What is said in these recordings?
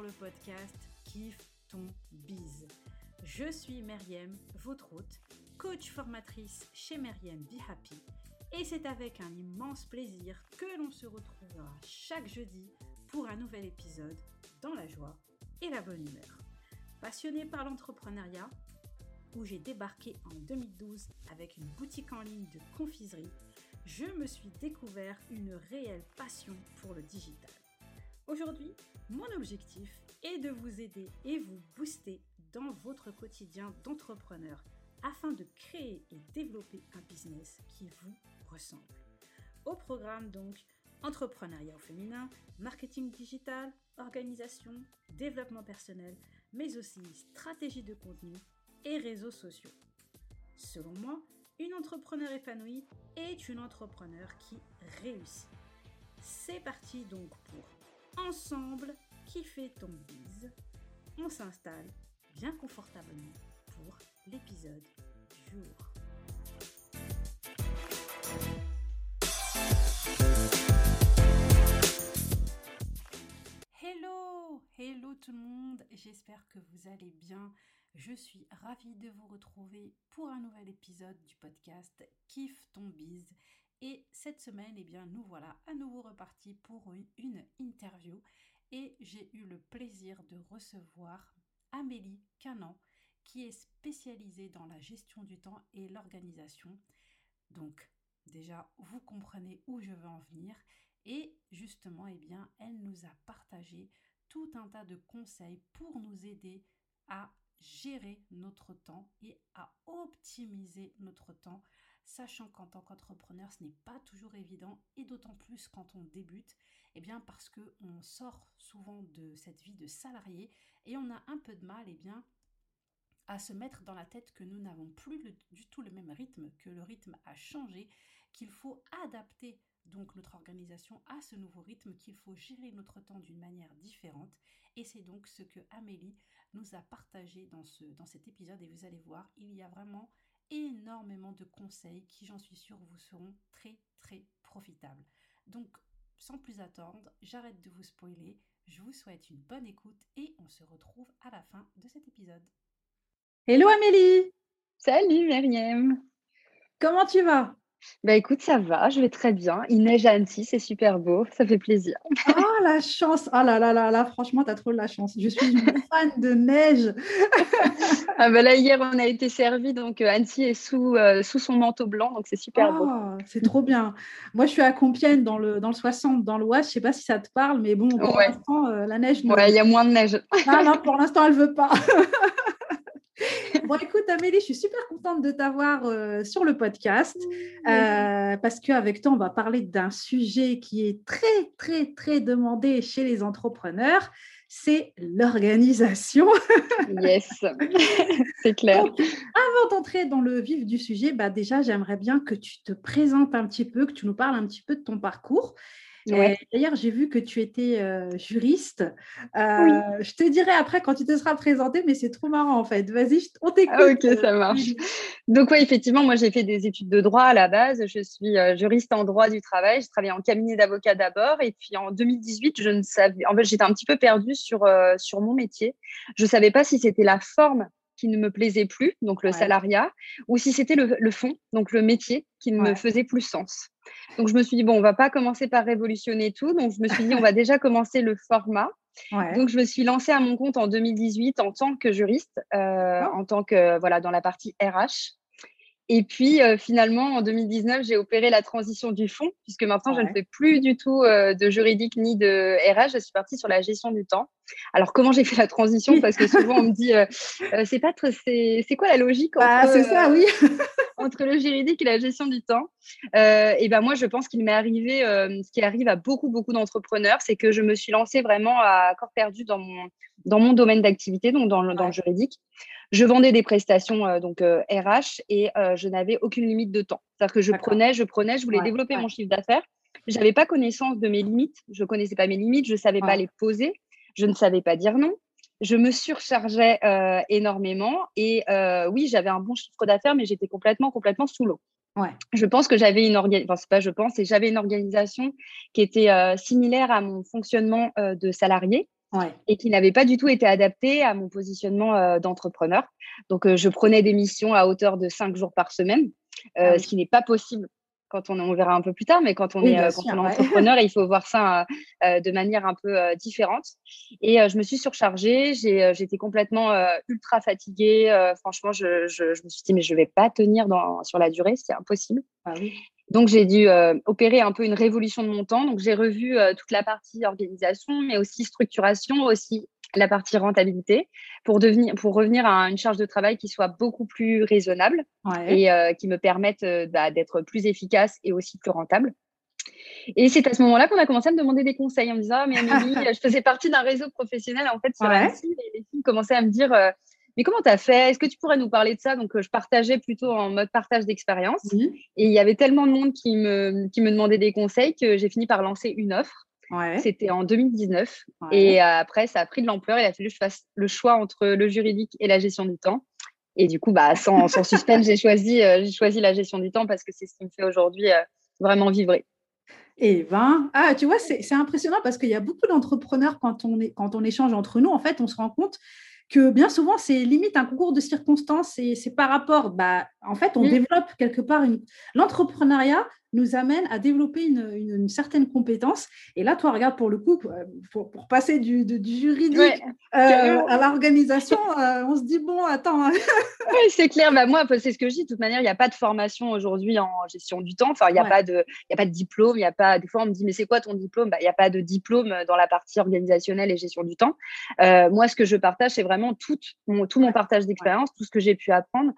le podcast Kiffe ton bise. Je suis Meriem, votre hôte, coach formatrice chez Meriem Be Happy. Et c'est avec un immense plaisir que l'on se retrouvera chaque jeudi pour un nouvel épisode dans la joie et la bonne humeur. Passionné par l'entrepreneuriat, où j'ai débarqué en 2012 avec une boutique en ligne de confiserie, je me suis découvert une réelle passion pour le digital. Aujourd'hui, mon objectif est de vous aider et vous booster dans votre quotidien d'entrepreneur afin de créer et développer un business qui vous ressemble. Au programme donc entrepreneuriat au féminin, marketing digital, organisation, développement personnel, mais aussi stratégie de contenu et réseaux sociaux. Selon moi, une entrepreneur épanouie est une entrepreneur qui réussit. C'est parti donc pour Ensemble kiffer ton bise. On s'installe bien confortablement pour l'épisode du jour. Hello, hello tout le monde, j'espère que vous allez bien. Je suis ravie de vous retrouver pour un nouvel épisode du podcast Kiffe ton bise. Et cette semaine, eh bien, nous voilà à nouveau repartis pour une, interview. Et j'ai eu le plaisir de recevoir Amélie Canan, qui est spécialisée dans la gestion du temps et l'organisation. Donc, déjà, vous comprenez où je veux en venir. Et justement, eh bien, elle nous a partagé tout un tas de conseils pour nous aider à gérer notre temps et à optimiser notre temps, sachant qu'en tant qu'entrepreneur, ce n'est pas toujours évident et d'autant plus quand on débute, eh bien parce que on sort souvent de cette vie de salarié et on a un peu de mal, eh bien à se mettre dans la tête que nous n'avons plus du tout le même rythme, que le rythme a changé, qu'il faut adapter donc notre organisation à ce nouveau rythme, qu'il faut gérer notre temps d'une manière différente. Et c'est donc ce que Amélie nous a partagé dans, ce, dans cet épisode. Et vous allez voir, il y a vraiment énormément de conseils qui, j'en suis sûre, vous seront très très profitables. Donc, sans plus attendre, j'arrête de vous spoiler. Je vous souhaite une bonne écoute et on se retrouve à la fin de cet épisode. Hello Amélie Salut Myriam Comment tu vas? Bah écoute, ça va, je vais très bien. Il neige à Annecy, c'est super beau, ça fait plaisir. Ah la chance Ah là là là là, franchement, tu as trop de la chance. Je suis une fan de neige. ah bah là, hier, on a été servi, donc euh, Annecy est sous, euh, sous son manteau blanc, donc c'est super beau. Ah, c'est trop bien. Moi, je suis à Compiègne, dans le, dans le 60, dans l'Oise. Je sais pas si ça te parle, mais bon, pour l'instant, euh, la neige... Ouais, il y a moins de neige. Ah non, pour l'instant, elle veut pas. Bon, écoute, Amélie, je suis super contente de t'avoir euh, sur le podcast euh, parce qu'avec toi, on va parler d'un sujet qui est très, très, très demandé chez les entrepreneurs. C'est l'organisation. yes, c'est clair. avant d'entrer dans le vif du sujet, bah déjà, j'aimerais bien que tu te présentes un petit peu, que tu nous parles un petit peu de ton parcours D'ailleurs, j'ai vu que tu étais juriste. Je te dirai après quand tu te seras présenté, mais c'est trop marrant en fait. Vas-y, on ah, t'écoute. ok, ça marche. Donc oui, effectivement, moi j'ai fait des études de droit à la base. Je suis juriste en droit du travail. J'ai travaillé en cabinet d'avocat d'abord, et puis en 2018, je ne savais. En fait, j'étais un petit peu perdue sur sur mon métier. Je savais pas si c'était la forme qui ne me plaisait plus, donc le salariat, ou si c'était le, fond, donc le métier, qui ne me faisait plus sens. Donc je me suis dit, bon, on va pas commencer par révolutionner tout, donc je me suis dit, on va déjà commencer le format. Donc je me suis lancée à mon compte en 2018 en tant que juriste, euh, en tant que, voilà, dans la partie RH. Et puis euh, finalement, en 2019, j'ai opéré la transition du fond, puisque maintenant, je ne fais plus du tout euh, de juridique ni de RH. Je suis partie sur la gestion du temps. Alors, comment j'ai fait la transition? Parce que souvent, on me dit, euh, c'est pas c'est quoi la logique bah, entre, ça, oui. entre le juridique et la gestion du temps? Et ben moi, je pense qu'il m'est arrivé, ce qui arrive à beaucoup, beaucoup d'entrepreneurs, c'est que je me suis lancée vraiment à corps perdu dans mon, dans mon domaine d'activité, donc dans, dans le juridique. Je vendais des prestations euh, donc RH euh, et euh, je n'avais aucune limite de temps. C'est-à-dire que je prenais, je prenais, je voulais développer mon chiffre d'affaires. Je n'avais pas connaissance de mes limites. Je ne connaissais pas mes limites. Je ne savais pas les poser. Je ne savais pas dire non. Je me surchargeais énormément. Et oui, j'avais un bon chiffre d'affaires, mais j'étais complètement, complètement sous l'eau. Ouais. Je pense que j'avais une organisation, enfin, pas je pense, et j'avais une organisation qui était similaire à mon fonctionnement de salarié. Et qui n'avait pas du tout été adapté à mon positionnement d'entrepreneur. Donc, je prenais des missions à hauteur de cinq jours par semaine, ah ce qui n'est pas possible quand on, on verra un peu plus tard, mais quand on est, quand on est entrepreneur, il faut voir ça de manière un peu différente. Et je me suis surchargée, j'étais complètement ultra fatiguée. franchement, je, je, je, me suis dit, mais je ne vais pas tenir dans, sur la durée, c'est impossible. Ah Donc, j'ai dû opérer un peu une révolution de mon temps. Donc, j'ai revu toute la partie organisation, mais aussi structuration, aussi la partie rentabilité pour, devenir, pour revenir à une charge de travail qui soit beaucoup plus raisonnable et euh, qui me permette euh, bah, d'être plus efficace et aussi plus rentable. Et c'est à ce moment-là qu'on a commencé à me demander des conseils en me disant ah, mais Amélie, je faisais partie d'un réseau professionnel en fait sur ouais. et les filles commençaient à me dire euh, mais comment tu as fait? Est-ce que tu pourrais nous parler de ça? Donc, je partageais plutôt en mode partage d'expérience. Mmh. Et il y avait tellement de monde qui me, qui me demandait des conseils que j'ai fini par lancer une offre c'était en 2019. Et après, ça a pris de l'ampleur. Il a fallu que je fasse le choix entre le juridique et la gestion du temps. Et du coup, bah, sans, sans suspense, j'ai choisi, euh, choisi la gestion du temps parce que c'est ce qui me fait aujourd'hui euh, vraiment vibrer. Et ben, ah, tu vois, c'est impressionnant parce qu'il y a beaucoup d'entrepreneurs quand on, est, quand on échange entre nous, en fait, on se rend compte que bien souvent, c'est limite un concours de circonstances et c'est par rapport, bah, en fait, on mmh. développe quelque part une... l'entrepreneuriat nous amène à développer une, certaine compétence. Et là, toi, regarde, pour le coup, pour, passer du, juridique euh, à l'organisation, euh, on se dit, bon, attends. Hein. oui, c'est clair. Bah, moi, c'est ce que je dis. De toute manière, il n'y a pas de formation aujourd'hui en gestion du temps. Enfin, il n'y a, pas de, a pas de diplôme. Y a pas, des fois, on me dit, mais c'est quoi ton diplôme? Bah, Il n'y a pas de diplôme dans la partie organisationnelle et gestion du temps. Euh, moi, ce que je partage, c'est vraiment tout mon, tout mon partage d'expérience, tout ce que j'ai pu apprendre,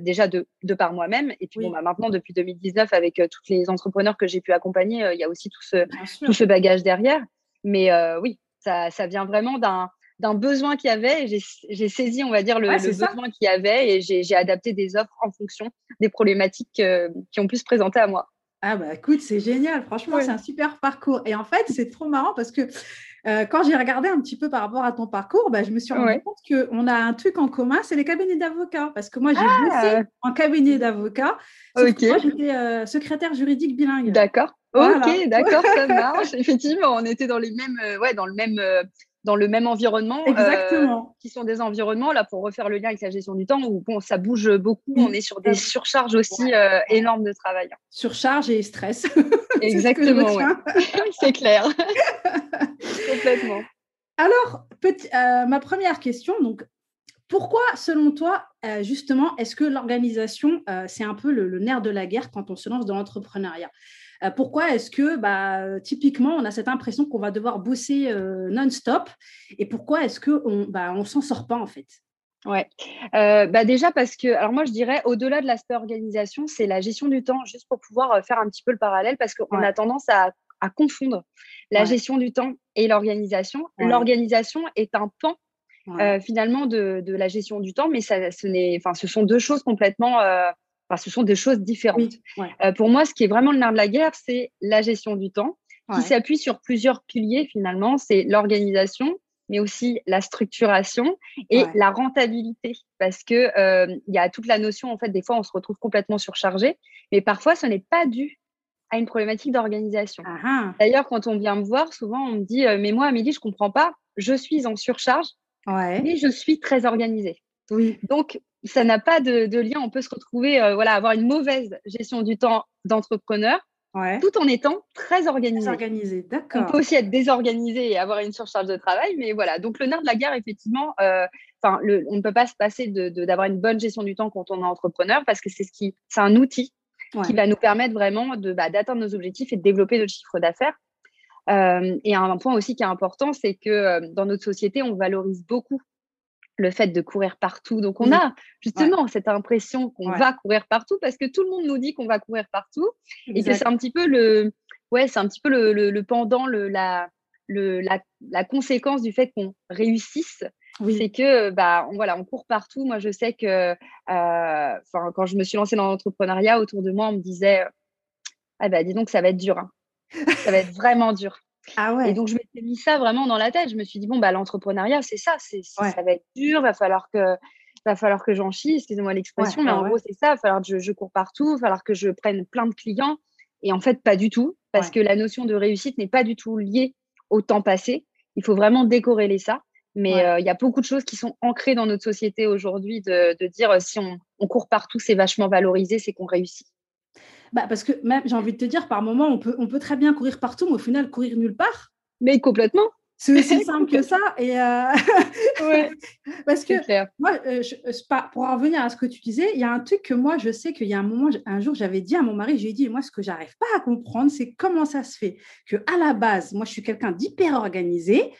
déjà de, de par moi-même. Et puis, bon, bah, maintenant, depuis 2019, avec tout les entrepreneurs que j'ai pu accompagner, euh, il y a aussi tout ce, tout ce bagage derrière. Mais euh, oui, ça, ça vient vraiment d'un d'un besoin qu'il y avait. J'ai saisi, on va dire, le, besoin qu'il y avait et j'ai adapté des offres en fonction des problématiques euh, qui ont pu se présenter à moi. Ah bah écoute, c'est génial. Franchement, c'est un super parcours. Et en fait, c'est trop marrant parce que quand j'ai regardé un petit peu par rapport à ton parcours, bah, je me suis rendu compte qu'on a un truc en commun, c'est les cabinets d'avocats. Parce que moi, j'ai ah! bossé en cabinet d'avocat. Moi, j'étais secrétaire juridique bilingue. D'accord. Ok, d'accord, ça marche. Effectivement, on était dans les mêmes, ouais, dans le même dans le même environnement. Exactement. qui sont des environnements, là, pour refaire le lien avec la gestion du temps, où bon, ça bouge beaucoup. On est sur des surcharges aussi énormes de travail. Surcharge et stress. Exactement, c'est clair. Complètement. Alors, euh, ma première question, donc, pourquoi, selon toi, euh, justement, est-ce que l'organisation, euh, c'est un peu le, nerf de la guerre quand on se lance dans l'entrepreneuriat? Pourquoi est-ce que, bah, typiquement, on a cette impression qu'on va devoir bosser non-stop? Et pourquoi est-ce qu'on bah, on s'en sort pas, en fait? Ouais, bah déjà parce que, alors moi je dirais, au-delà de l'aspect organisation, c'est la gestion du temps, juste pour pouvoir faire un petit peu le parallèle, parce qu'on a tendance à à confondre la gestion du temps et l'organisation. L'organisation est un pan euh, finalement de, la gestion du temps, mais ça, ce, ce sont deux choses complètement, euh, ce sont des choses différentes. Euh, pour moi, ce qui est vraiment le nerf de la guerre, c'est la gestion du temps, qui s'appuie sur plusieurs piliers finalement. C'est l'organisation, mais aussi la structuration et la rentabilité, parce que il y a toute la notion en fait. Des fois, on se retrouve complètement surchargé, mais parfois, ce n'est pas dû à une problématique d'organisation. Ah ah. D'ailleurs, quand on vient me voir, souvent on me dit euh, Mais moi, Amélie, je ne comprends pas, je suis en surcharge, mais je suis très organisée. Oui. Donc, ça n'a pas de, lien. On peut se retrouver, euh, voilà, avoir une mauvaise gestion du temps d'entrepreneur. tout en étant très organisé. organisé, d'accord. On peut aussi être désorganisé et avoir une surcharge de travail, mais voilà. Donc le nerf de la guerre, effectivement, euh, on ne peut pas se passer d'avoir de, une bonne gestion du temps quand on est entrepreneur parce que c'est ce qui, c'est un outil qui va nous permettre vraiment de, bah, d'atteindre nos objectifs et de développer notre chiffre d'affaires. Euh, et un point aussi qui est important, c'est que euh, dans notre société, on valorise beaucoup le fait de courir partout. Donc, on a justement cette impression qu'on va courir partout parce que tout le monde nous dit qu'on va courir partout. Et que c'est un petit peu le, ouais, c'est un petit peu le, le, pendant, le, la, le, la, la, conséquence du fait qu'on réussisse c'est que bah on, voilà on court partout. Moi je sais que euh, quand je me suis lancée dans l'entrepreneuriat autour de moi on me disait ah bah dis donc ça va être dur hein. ça va être vraiment dur ah ouais. et donc je m'étais mis ça vraiment dans la tête. Je me suis dit bon bah l'entrepreneuriat c'est ça c'est ça va être dur va falloir que va falloir que j'en chie excusez-moi l'expression mais en gros c'est ça va falloir que je, je cours partout va falloir que je prenne plein de clients et en fait pas du tout parce que la notion de réussite n'est pas du tout liée au temps passé. Il faut vraiment décorréler ça. Mais il y a beaucoup de choses qui sont ancrées dans notre société aujourd'hui de, de, dire si on, on court partout, c'est vachement valorisé, c'est qu'on réussit. Bah parce que même, j'ai envie de te dire, par moment, on peut, on peut très bien courir partout, mais au final, courir nulle part. Mais complètement. C'est aussi simple que ça. Et euh, Parce que moi, euh, pour en revenir à ce que tu disais, il y a un truc que moi, je sais qu'il y a un moment, un jour, j'avais dit à mon mari, j'ai dit, moi, ce que j'arrive pas à comprendre, c'est comment ça se fait que à la base, moi, je suis quelqu'un d'hyper organisé.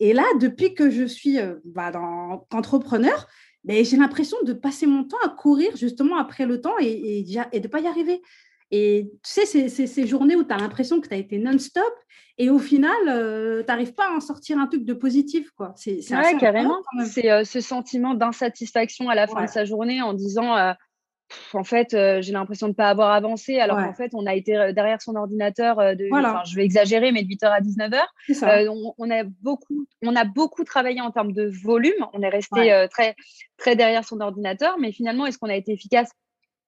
Et là, depuis que je suis euh, bah, dans, entrepreneur, ben, j'ai l'impression de passer mon temps à courir justement après le temps et, et, et de ne pas y arriver. Et tu sais, c'est ces journées où tu as l'impression que tu as été non-stop et au final, euh, tu n'arrives pas à en sortir un truc de positif. Quoi. C'est, ouais, carrément. C'est euh, ce sentiment d'insatisfaction à la fin de sa journée en disant euh, en fait, j'ai l'impression de ne pas avoir avancé, alors qu'en fait, on a été derrière son ordinateur, de, je vais exagérer, mais de 8h à 19h. On, on, a beaucoup, on a beaucoup travaillé en termes de volume, on est resté très, très derrière son ordinateur, mais finalement, est-ce qu'on a été efficace?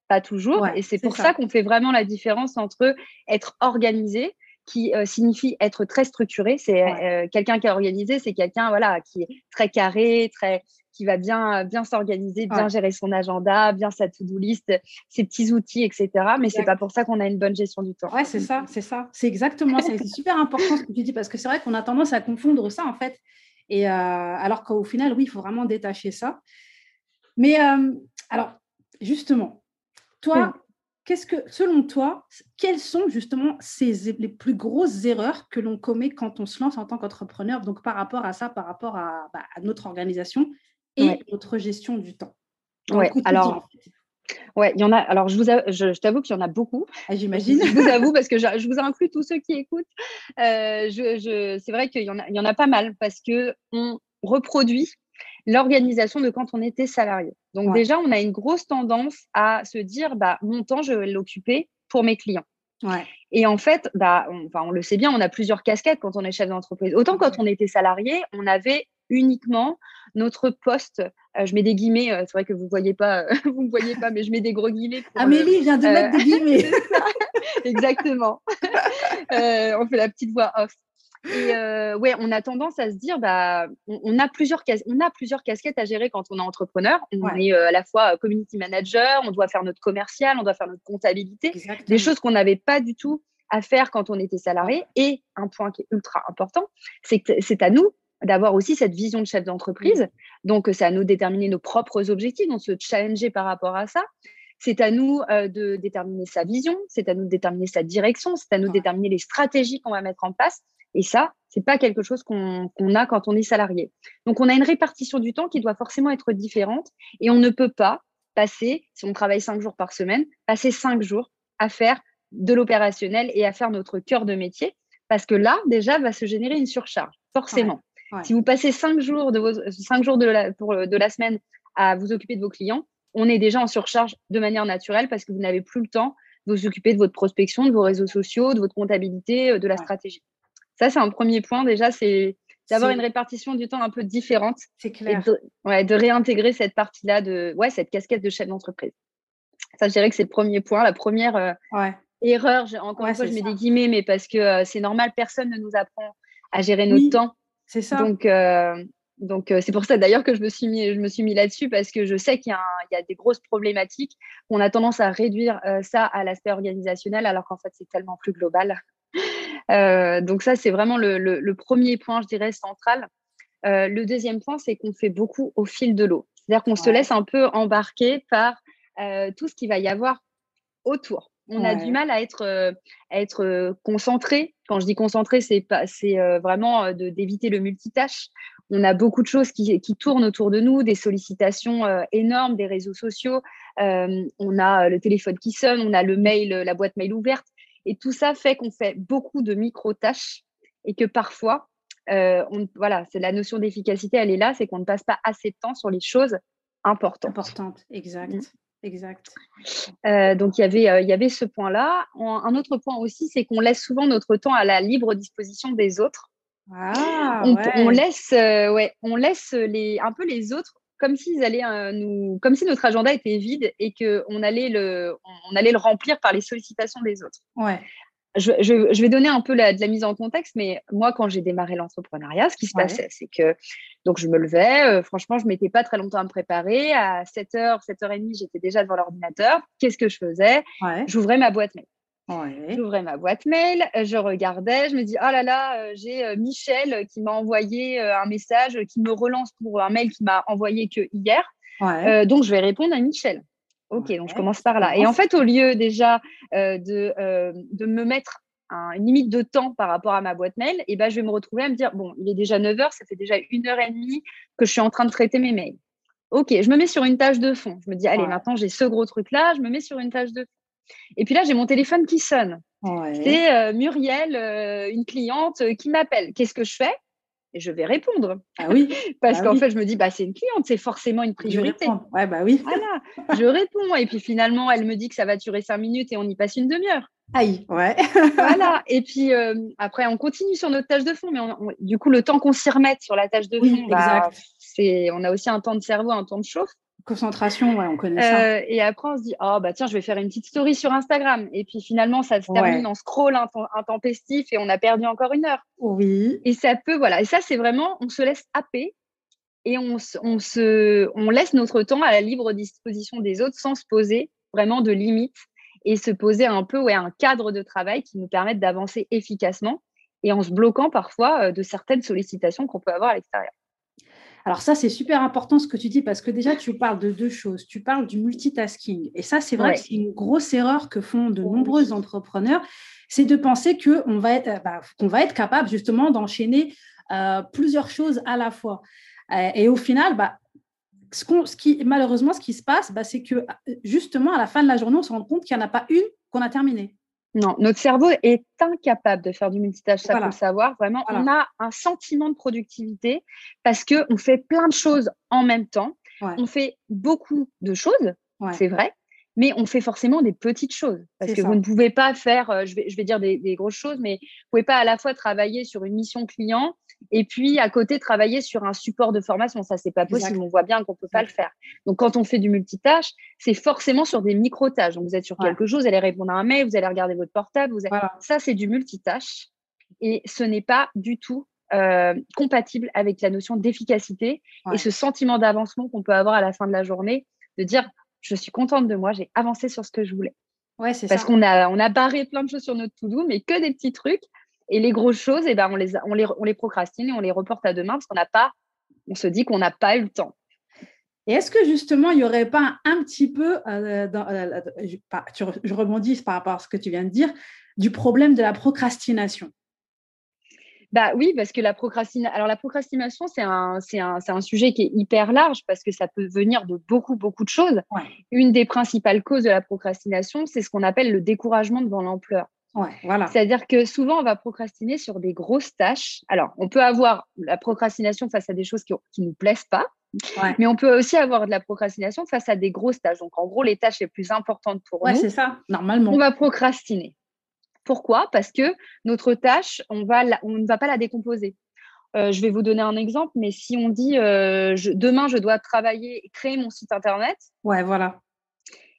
Pas toujours. et c'est pour ça, qu'on fait vraiment la différence entre être organisé, qui euh, signifie être très structuré. C'est euh, quelqu'un qui est organisé, c'est quelqu'un voilà qui est très carré, très qui va bien bien s'organiser, bien gérer son agenda, bien sa to-do list, ses petits outils, etc. Mais c'est pas pour ça qu'on a une bonne gestion du temps. Ouais, c'est ça, c'est ça, c'est exactement ça. C'est super important ce que tu dis parce que c'est vrai qu'on a tendance à confondre ça en fait. Et euh, alors qu'au final, oui, il faut vraiment détacher ça. Mais alors justement, toi, qu'est-ce que, selon toi, quelles sont justement ces, les plus grosses erreurs que l'on commet quand on se lance en tant qu'entrepreneur, donc par rapport à ça, par rapport à, bah, notre organisation et notre gestion du temps? Ouais, alors. Ouais, il y en a. Alors, je vous, je, t'avoue qu'il y en a beaucoup. Ah, j'imagine. Je vous avoue parce que je, vous inclus tous ceux qui écoutent. Euh, je, c'est vrai qu'il y en a, il y en a pas mal parce que on reproduit l'organisation de quand on était salarié. Donc déjà, on a une grosse tendance à se dire, bah, mon temps, je vais l'occuper pour mes clients. Et en fait, bah, on, enfin, on le sait bien, on a plusieurs casquettes quand on est chef d'entreprise. Autant quand on était salarié, on avait uniquement notre poste. Euh, je mets des guillemets, euh, c'est vrai que vous voyez pas, vous me voyez pas, mais je mets des gros guillemets. Amélie vient de mettre des guillemets. Exactement. on fait la petite voix off. Et euh, ouais, on a tendance à se dire, bah, on, a plusieurs on a plusieurs casquettes à gérer quand on est entrepreneur. On est euh, à la fois euh, community manager, on doit faire notre commercial, on doit faire notre comptabilité, des choses qu'on n'avait pas du tout à faire quand on était salarié. Et un point qui est ultra important, c'est que c'est à nous d'avoir aussi cette vision de chef d'entreprise. Donc, c'est à nous de déterminer nos propres objectifs, donc se challenger par rapport à ça. C'est à nous de déterminer sa vision, c'est à nous de déterminer sa direction, c'est à nous de déterminer les stratégies qu'on va mettre en place. Et ça, c'est pas quelque chose qu'on a quand on est salarié. Donc, on a une répartition du temps qui doit forcément être différente et on ne peut pas passer, si on travaille cinq jours par semaine, passer cinq jours à faire de l'opérationnel et à faire notre cœur de métier parce que là, déjà, va se générer une surcharge, forcément. Si vous passez cinq jours de, vos, cinq jours de la, pour, de la semaine à vous occuper de vos clients, on est déjà en surcharge de manière naturelle parce que vous n'avez plus le temps de vous occuper de votre prospection, de vos réseaux sociaux, de votre comptabilité, euh, de la stratégie. Ça, c'est un premier point. Déjà, c'est d'avoir une répartition du temps un peu différente. C'est clair. de, ouais, de réintégrer cette partie-là de ouais, cette casquette de chef d'entreprise. Ça, je dirais que c'est le premier point, la première euh, erreur. Encore une fois, je mets des guillemets, mais parce que euh, c'est normal, personne ne nous apprend à gérer notre temps. C'est ça. Donc, euh, donc c'est pour ça d'ailleurs que je me suis mis, je me suis mis là-dessus parce que je sais qu'il y, y, a des grosses problématiques. On a tendance à réduire ça à l'aspect organisationnel, alors qu'en fait c'est tellement plus global. Euh, donc ça, c'est vraiment le, premier point, je dirais, central. Euh, le deuxième point, c'est qu'on fait beaucoup au fil de l'eau. C'est-à-dire qu'on se laisse un peu embarquer par euh, tout ce qu'il va y avoir autour. On a du mal à être, être concentré. Quand je dis concentré, c'est vraiment d'éviter le multitâche. On a beaucoup de choses qui, qui, tournent autour de nous, des sollicitations énormes, des réseaux sociaux. on a le téléphone qui sonne, on a le mail, la boîte mail ouverte. Et tout ça fait qu'on fait beaucoup de micro-tâches et que parfois, euh, voilà, c'est la notion d'efficacité, elle est là, c'est qu'on ne passe pas assez de temps sur les choses importantes. Importantes, exact. Mmh. Exact. Euh, donc il y avait euh, il y avait ce point-là. Un autre point aussi, c'est qu'on laisse souvent notre temps à la libre disposition des autres. Ah, on, on, laisse ouais, on laisse les un peu les autres comme s'ils allaient euh, nous, comme si notre agenda était vide et que on allait le, on allait le remplir par les sollicitations des autres. Ouais. je, vais donner un peu la, de la mise en contexte, mais moi, quand j'ai démarré l'entrepreneuriat, ce qui se passait, c'est que donc je me levais, euh, franchement, je ne mettais pas très longtemps à me préparer. À 7h, 7h30, j'étais déjà devant l'ordinateur. Qu'est-ce que je faisais? J'ouvrais ma boîte mail. J'ouvrais ma boîte mail, je regardais, je me dis, oh là là, euh, j'ai euh, Michel qui m'a envoyé un message, qui me relance pour un mail qui m'a envoyé que hier. donc, je vais répondre à Michel. Ok, donc je commence par là. Et en fait, au lieu déjà euh, de, euh, de me mettre une limite de temps par rapport à ma boîte mail, et eh ben, je vais me retrouver à me dire, bon, il est déjà 9 heures, ça fait déjà une heure et demie que je suis en train de traiter mes mails. Ok, je me mets sur une tâche de fond. Je me dis, allez, maintenant j'ai ce gros truc-là, je me mets sur une tâche de fond. Et puis là, j'ai mon téléphone qui sonne. C'est euh, Muriel, une cliente qui m'appelle. Qu'est-ce que je fais? Et je vais répondre. Ah oui. Parce bah qu'en fait, je me dis, bah, c'est une cliente, c'est forcément une priorité. Je ouais, bah oui. Voilà, je réponds. Et puis finalement, elle me dit que ça va durer cinq minutes et on y passe une demi-heure. Aïe, ouais. voilà. Et puis euh, après, on continue sur notre tâche de fond, mais du coup, le temps qu'on s'y remette sur la tâche de fond, bah, on a aussi un temps de cerveau, un temps de chauffe. Concentration, ouais, on connaît ça. Euh, et après, on se dit, oh, bah tiens, je vais faire une petite story sur Instagram. Et puis finalement, ça se termine en scroll intempestif et on a perdu encore une heure. Oui. Et ça peut, voilà. Et ça, c'est vraiment, on se laisse happer et on, on, se, on laisse notre temps à la libre disposition des autres sans se poser vraiment de limites et se poser un peu ouais, un cadre de travail qui nous permette d'avancer efficacement et en se bloquant parfois euh, de certaines sollicitations qu'on peut avoir à l'extérieur. Alors ça, c'est super important ce que tu dis parce que déjà, tu parles de deux choses. Tu parles du multitasking. Et ça, c'est vrai que c'est une grosse erreur que font de nombreux entrepreneurs, c'est de penser qu'on va, être, bah, va être capable justement d'enchaîner euh, plusieurs choses à la fois. Euh, et au final, bah, ce, ce, qui, malheureusement, ce qui se passe, bah, c'est que justement, à la fin de la journée, on se rend compte qu'il n'y en a pas une qu'on a terminée. Non, notre cerveau est incapable de faire du multitâche, ça faut le savoir. Vraiment, on a un sentiment de productivité parce qu'on fait plein de choses en même temps. On fait beaucoup de choses, c'est vrai, mais on fait forcément des petites choses. Parce que vous ne pouvez pas faire, euh, je, vais, je vais dire des, grosses choses, mais vous ne pouvez pas à la fois travailler sur une mission client et puis à côté travailler sur un support de formation. Ça, c'est pas possible. On voit bien qu'on ne peut pas le faire. Donc, quand on fait du multitâche, c'est forcément sur des micro-tâches. Donc, vous êtes sur quelque chose, vous allez répondre à un mail, vous allez regarder votre portable. Vous Ça, c'est du multitâche. Et ce n'est pas du tout euh, compatible avec la notion d'efficacité et ce sentiment d'avancement qu'on peut avoir à la fin de la journée, de dire je suis contente de moi, j'ai avancé sur ce que je voulais. Ouais, c'est Parce qu'on a, on a barré plein de choses sur notre to-do, mais que des petits trucs. Et les grosses choses, eh ben, on, les, on, les, on les procrastine et on les reporte à demain parce qu'on n'a pas, on se dit qu'on n'a pas eu le temps. Et est-ce que justement, il n'y aurait pas un petit peu, euh, dans, euh, je, je rebondis par rapport à ce que tu viens de dire, du problème de la procrastination? Bah oui, parce que la procrastination, alors la procrastination, c'est un, c'est un, un, sujet qui est hyper large parce que ça peut venir de beaucoup, beaucoup de choses. Une des principales causes de la procrastination, c'est ce qu'on appelle le découragement devant l'ampleur. Ouais, voilà. C'est-à-dire que souvent, on va procrastiner sur des grosses tâches. Alors, on peut avoir la procrastination face à des choses qui ne nous plaisent pas, mais on peut aussi avoir de la procrastination face à des grosses tâches. Donc, en gros, les tâches les plus importantes pour nous, c'est ça, normalement. On va procrastiner. Pourquoi? Parce que notre tâche, on, va on ne va pas la décomposer. Euh, je vais vous donner un exemple, mais si on dit euh, demain je dois travailler et créer mon site internet, ouais, voilà.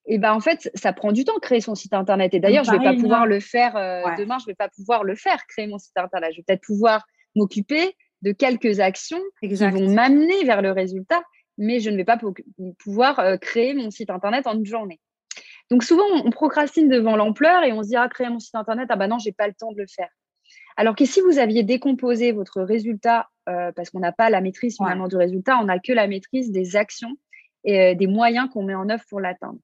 Et ben en fait, ça prend du temps créer son site internet. Et d'ailleurs, je ne vais pas pouvoir le faire euh, demain. Je vais pas pouvoir le faire créer mon site internet. Je vais peut-être pouvoir m'occuper de quelques actions qui vont m'amener vers le résultat, mais je ne vais pas pouvoir créer mon site internet en une journée. Donc souvent, on procrastine devant l'ampleur et on se dit, ah, créer mon site internet, ah bah non, j'ai pas le temps de le faire. Alors que si vous aviez décomposé votre résultat, euh, parce qu'on n'a pas la maîtrise finalement du résultat, on n'a que la maîtrise des actions et euh, des moyens qu'on met en œuvre pour l'atteindre.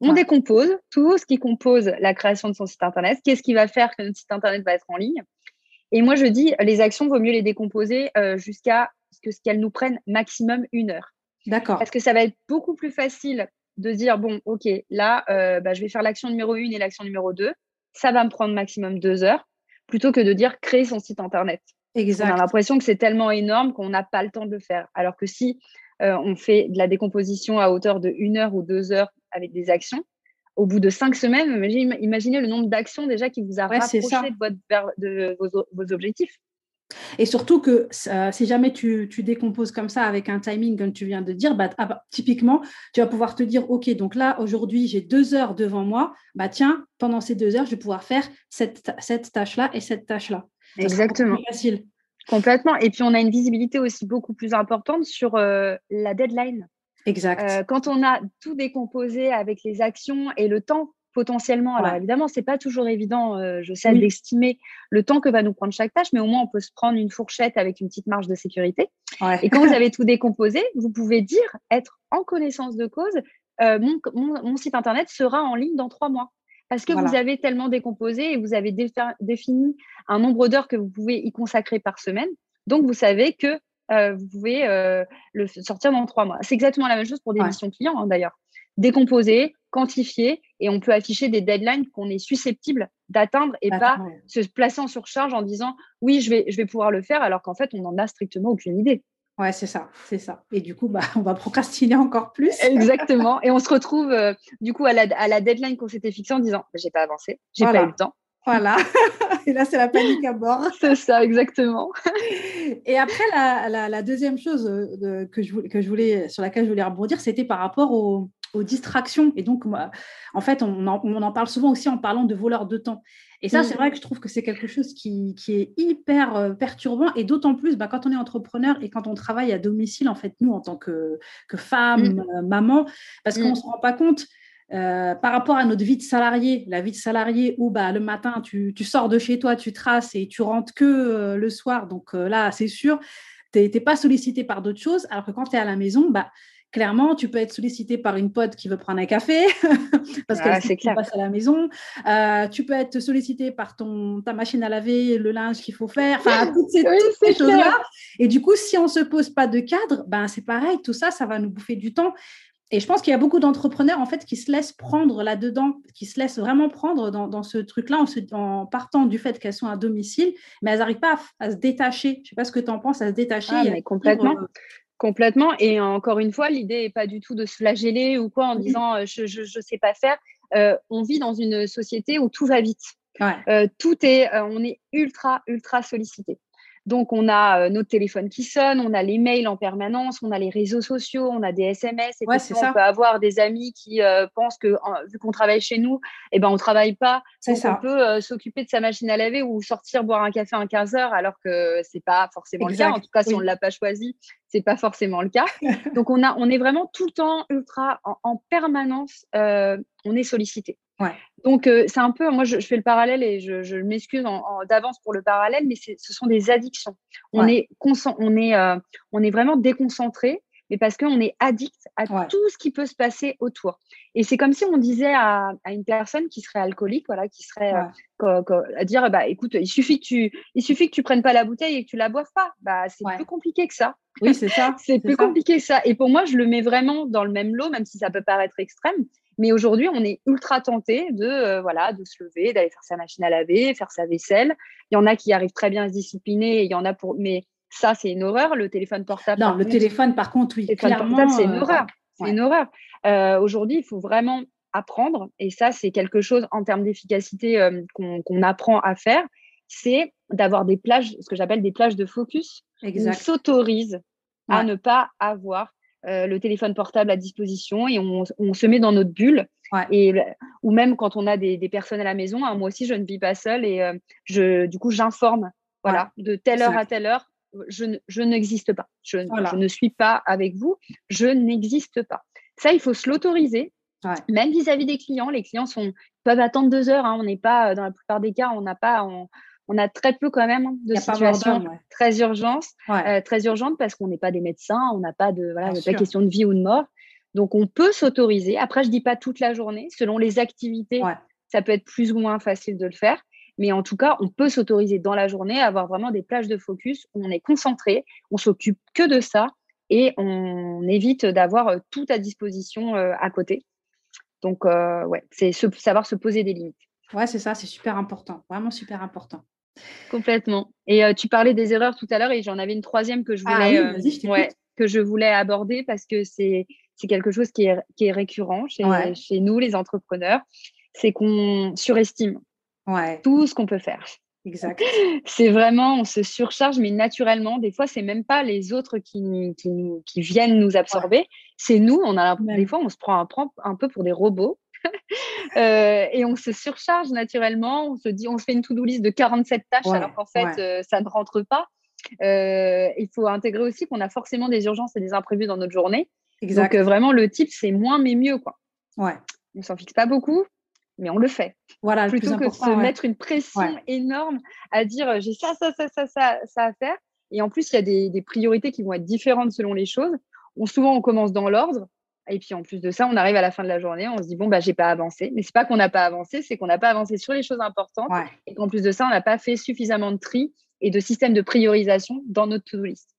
On décompose tout ce qui compose la création de son site internet. Qu'est-ce qui va faire que notre site internet va être en ligne? Et moi, je dis, les actions, vaut mieux les décomposer euh, jusqu'à ce qu'elles nous prennent maximum une heure. D'accord. Parce que ça va être beaucoup plus facile de dire, bon, OK, là, euh, bah, je vais faire l'action numéro 1 et l'action numéro 2. Ça va me prendre maximum deux heures, plutôt que de dire créer son site Internet. Exact. On a l'impression que c'est tellement énorme qu'on n'a pas le temps de le faire. Alors que si euh, on fait de la décomposition à hauteur de une heure ou deux heures avec des actions, au bout de cinq semaines, imaginez le nombre d'actions déjà qui vous a rapproché de, votre, de vos, objectifs. Et surtout que si jamais tu, décomposes comme ça avec un timing, comme tu viens de dire, bah, ah bah, typiquement, tu vas pouvoir te dire, OK, donc là, aujourd'hui, j'ai deux heures devant moi. Bah, tiens, pendant ces deux heures, je vais pouvoir faire cette, cette tâche-là et cette tâche-là. Exactement. facile. Complètement. Et puis, on a une visibilité aussi beaucoup plus importante sur euh, la deadline. Exact. Euh, quand on a tout décomposé avec les actions et le temps potentiellement. Alors évidemment, c'est pas toujours évident, euh, je sais, d'estimer le temps que va nous prendre chaque tâche, mais au moins on peut se prendre une fourchette avec une petite marge de sécurité. Et quand vous avez tout décomposé, vous pouvez dire, être en connaissance de cause, euh, mon, site internet sera en ligne dans trois mois. Parce que vous avez tellement décomposé et vous avez défini un nombre d'heures que vous pouvez y consacrer par semaine. Donc, vous savez que euh, vous pouvez le sortir dans trois mois. C'est exactement la même chose pour des missions clients, hein, d'ailleurs décomposer, quantifier et on peut afficher des deadlines qu'on est susceptible d'atteindre et pas se placer en surcharge en disant oui, je vais, je vais pouvoir le faire alors qu'en fait, on n'en a strictement aucune idée. Ouais, c'est ça, c'est ça. Et du coup, bah, on va procrastiner encore plus. Exactement. Et on se retrouve euh, du coup à la, à la deadline qu'on s'était fixée en disant j'ai pas avancé, j'ai pas eu le temps. Voilà. Et là, c'est la panique à bord. C'est ça, exactement. Et après, la, la, deuxième chose euh, que, je, que je voulais, sur laquelle je voulais rebondir, c'était par rapport au, aux distractions. Et donc, en fait, on en, parle souvent aussi en parlant de voleurs de temps. Et ça, c'est mmh. vrai que je trouve que c'est quelque chose qui, est hyper euh, perturbant. Et d'autant plus bah, quand on est entrepreneur et quand on travaille à domicile, en fait, nous, en tant que, que femme, mmh. euh, maman, parce qu'on ne mmh. se rend pas compte. Euh, par rapport à notre vie de salarié, la vie de salarié où bah, le matin, tu, sors de chez toi, tu traces et tu rentres que le soir. Donc là, c'est sûr, tu n'es pas sollicité par d'autres choses. Alors que quand tu es à la maison, bah, clairement, tu peux être sollicité par une pote qui veut prendre un café parce ah, qu'elle passe à la maison. Euh, tu peux être sollicité par ton, ta machine à laver, le linge qu'il faut faire, enfin, toutes ces, choses-là. Et du coup, si on ne se pose pas de cadre, ben, c'est pareil, tout ça, ça va nous bouffer du temps. Et je pense qu'il y a beaucoup d'entrepreneurs en fait qui se laissent prendre là-dedans, qui se laissent vraiment prendre dans, ce truc-là en, en, partant du fait qu'elles sont à domicile, mais elles n'arrivent pas à, se détacher. Je ne sais pas ce que tu en penses, à se détacher. Ah, mais complètement. Euh, Complètement. Et encore une fois, l'idée n'est pas du tout de se flageller ou quoi en disant euh, je ne sais pas faire. Euh, on vit dans une société où tout va vite. Euh, tout est, on est ultra, ultra sollicité. Donc, on a notre téléphone qui sonne, on a les mails en permanence, on a les réseaux sociaux, on a des SMS. Et on peut avoir des amis qui pensent que, vu qu'on travaille chez nous, eh ben, on ne travaille pas. Donc, on peut s'occuper de sa machine à laver ou sortir boire un café à 15 heures, alors que ce n'est pas forcément le cas. En tout cas, si on ne l'a pas choisi, ce n'est pas forcément le cas. Donc, on, a, on est vraiment tout le temps ultra, en, permanence, on est sollicité. Donc, c'est un peu, moi, je, fais le parallèle et je, m'excuse d'avance pour le parallèle, mais ce sont des addictions. On, est, on, est, on est vraiment déconcentré, mais parce qu'on est addict à tout ce qui peut se passer autour. Et c'est comme si on disait à, une personne qui serait alcoolique, voilà, qui serait à dire, bah, écoute, il suffit que tu, il suffit que tu prennes pas la bouteille et que tu la boives pas. Bah, c'est plus compliqué que ça. Oui, c'est ça. c'est plus compliqué que ça. Et pour moi, je le mets vraiment dans le même lot, même si ça peut paraître extrême. Mais aujourd'hui, on est ultra tenté de, euh, voilà, de se lever, d'aller faire sa machine à laver, faire sa vaisselle. Il y en a qui arrivent très bien à se discipliner, il y en a pour. Mais ça, c'est une horreur. Le téléphone portable. Non, le téléphone, par contre, oui. Le téléphone portable, c'est une euh, horreur. C'est une horreur. Euh, aujourd'hui, il faut vraiment apprendre, et ça, c'est quelque chose en termes d'efficacité qu'on apprend à faire, c'est d'avoir des plages, ce que j'appelle des plages de focus. Exact. On s'autorise à ne pas avoir euh, le téléphone portable à disposition et on, se met dans notre bulle. Et, ou même quand on a des, personnes à la maison, hein, moi aussi je ne vis pas seule et euh, je, du coup j'informe voilà, de telle heure à telle heure, je, n'existe pas. Je, ne suis pas avec vous, je n'existe pas. Ça, il faut se l'autoriser. Même vis-à-vis des clients, les clients sont, peuvent attendre deux heures. Hein. on n'est pas, dans la plupart des cas, on n'a pas, on a très peu quand même de situations très urgentes, euh, très urgentes parce qu'on n'est pas des médecins, on n'a pas de voilà, pas question de vie ou de mort. Donc on peut s'autoriser. Après, je dis pas toute la journée, selon les activités, ça peut être plus ou moins facile de le faire. Mais en tout cas, on peut s'autoriser dans la journée à avoir vraiment des plages de focus où on est concentré, on s'occupe que de ça et on évite d'avoir euh, tout à disposition euh, à côté. Donc, ouais, c'est savoir se poser des limites. Ouais, c'est ça, c'est super important, vraiment super important. Complètement. Et tu parlais des erreurs tout à l'heure et j'en avais une troisième que je ah que je voulais aborder parce que c'est quelque chose qui est, qui est récurrent chez, chez nous, les entrepreneurs. C'est qu'on surestime tout ce qu'on peut faire. Exact. C'est vraiment, on se surcharge, mais naturellement. Des fois, c'est même pas les autres qui, qui, viennent nous absorber. C'est nous. On a, des fois, on se prend un, un peu pour des robots. Euh, et on se surcharge naturellement. On se dit, on se fait une to-do list de 47 tâches alors qu'en fait, euh, ça ne rentre pas. Euh, il faut intégrer aussi qu'on a forcément des urgences et des imprévus dans notre journée. Donc, vraiment, le type, c'est moins mais mieux. Quoi. Ouais. On s'en fixe pas beaucoup, mais on le fait. Voilà, Plutôt que de se mettre une pression énorme à dire j'ai ça, ça, ça, ça, ça, ça à faire. Et en plus, il y a des, des, priorités qui vont être différentes selon les choses. On, souvent, on commence dans l'ordre. Et puis en plus de ça, on arrive à la fin de la journée, on se dit bon bah j'ai pas avancé. Mais c'est pas qu'on n'a pas avancé, c'est qu'on n'a pas avancé sur les choses importantes et qu'en plus de ça, on n'a pas fait suffisamment de tri et de système de priorisation dans notre to-do list.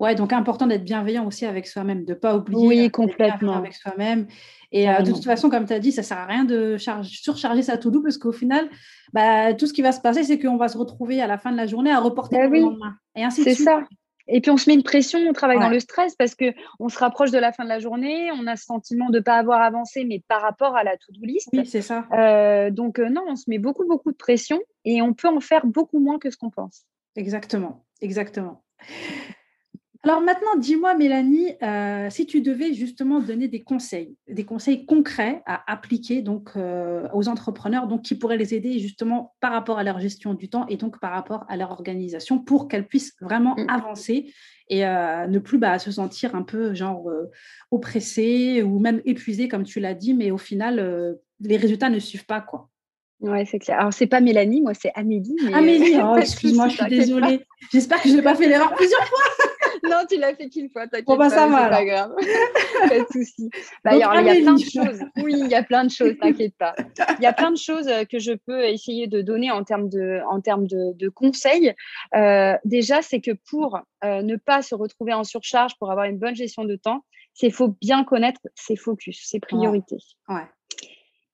Ouais, donc important d'être bienveillant aussi avec soi-même, de ne pas oublier oui, complètement. avec soi-même. Et euh, de toute façon, comme tu as dit, ça ne sert à rien de surcharger sa to-do parce qu'au final, bah, tout ce qui va se passer, c'est qu'on va se retrouver à la fin de la journée à reporter bah le lendemain. Et ainsi C'est ça. Et puis on se met une pression, on travaille dans le stress parce que on se rapproche de la fin de la journée, on a ce sentiment de ne pas avoir avancé, mais par rapport à la to-do list. Oui, c'est ça. Euh, donc euh, non, on se met beaucoup beaucoup de pression et on peut en faire beaucoup moins que ce qu'on pense. Exactement, exactement. Alors maintenant, dis-moi, Mélanie, euh, si tu devais justement donner des conseils, des conseils concrets à appliquer donc euh, aux entrepreneurs, donc qui pourraient les aider justement par rapport à leur gestion du temps et donc par rapport à leur organisation pour qu'elles puissent vraiment mmh. avancer et euh, ne plus bah, se sentir un peu genre oppressées ou même épuisées comme tu l'as dit, mais au final les résultats ne suivent pas quoi. Ouais, c'est clair. Alors, c'est pas Mélanie, moi, c'est Amélie. Amélie, oh, excuse-moi, je suis désolée. J'espère que je n'ai pas fait l'erreur plusieurs fois. Non, tu l'as fait qu'une fois, t'inquiète bon, bah, ça va, pas grave. pas de souci. Bah, il y a plein de choses. Oui, il y a plein de choses, t'inquiète pas. Il y a plein de choses euh, que je peux essayer de donner en termes de, en termes de, de conseils. Euh, déjà, c'est que pour euh, ne pas se retrouver en surcharge, pour avoir une bonne gestion de temps, c'est faut bien connaître ses focus, ses priorités. Ouais.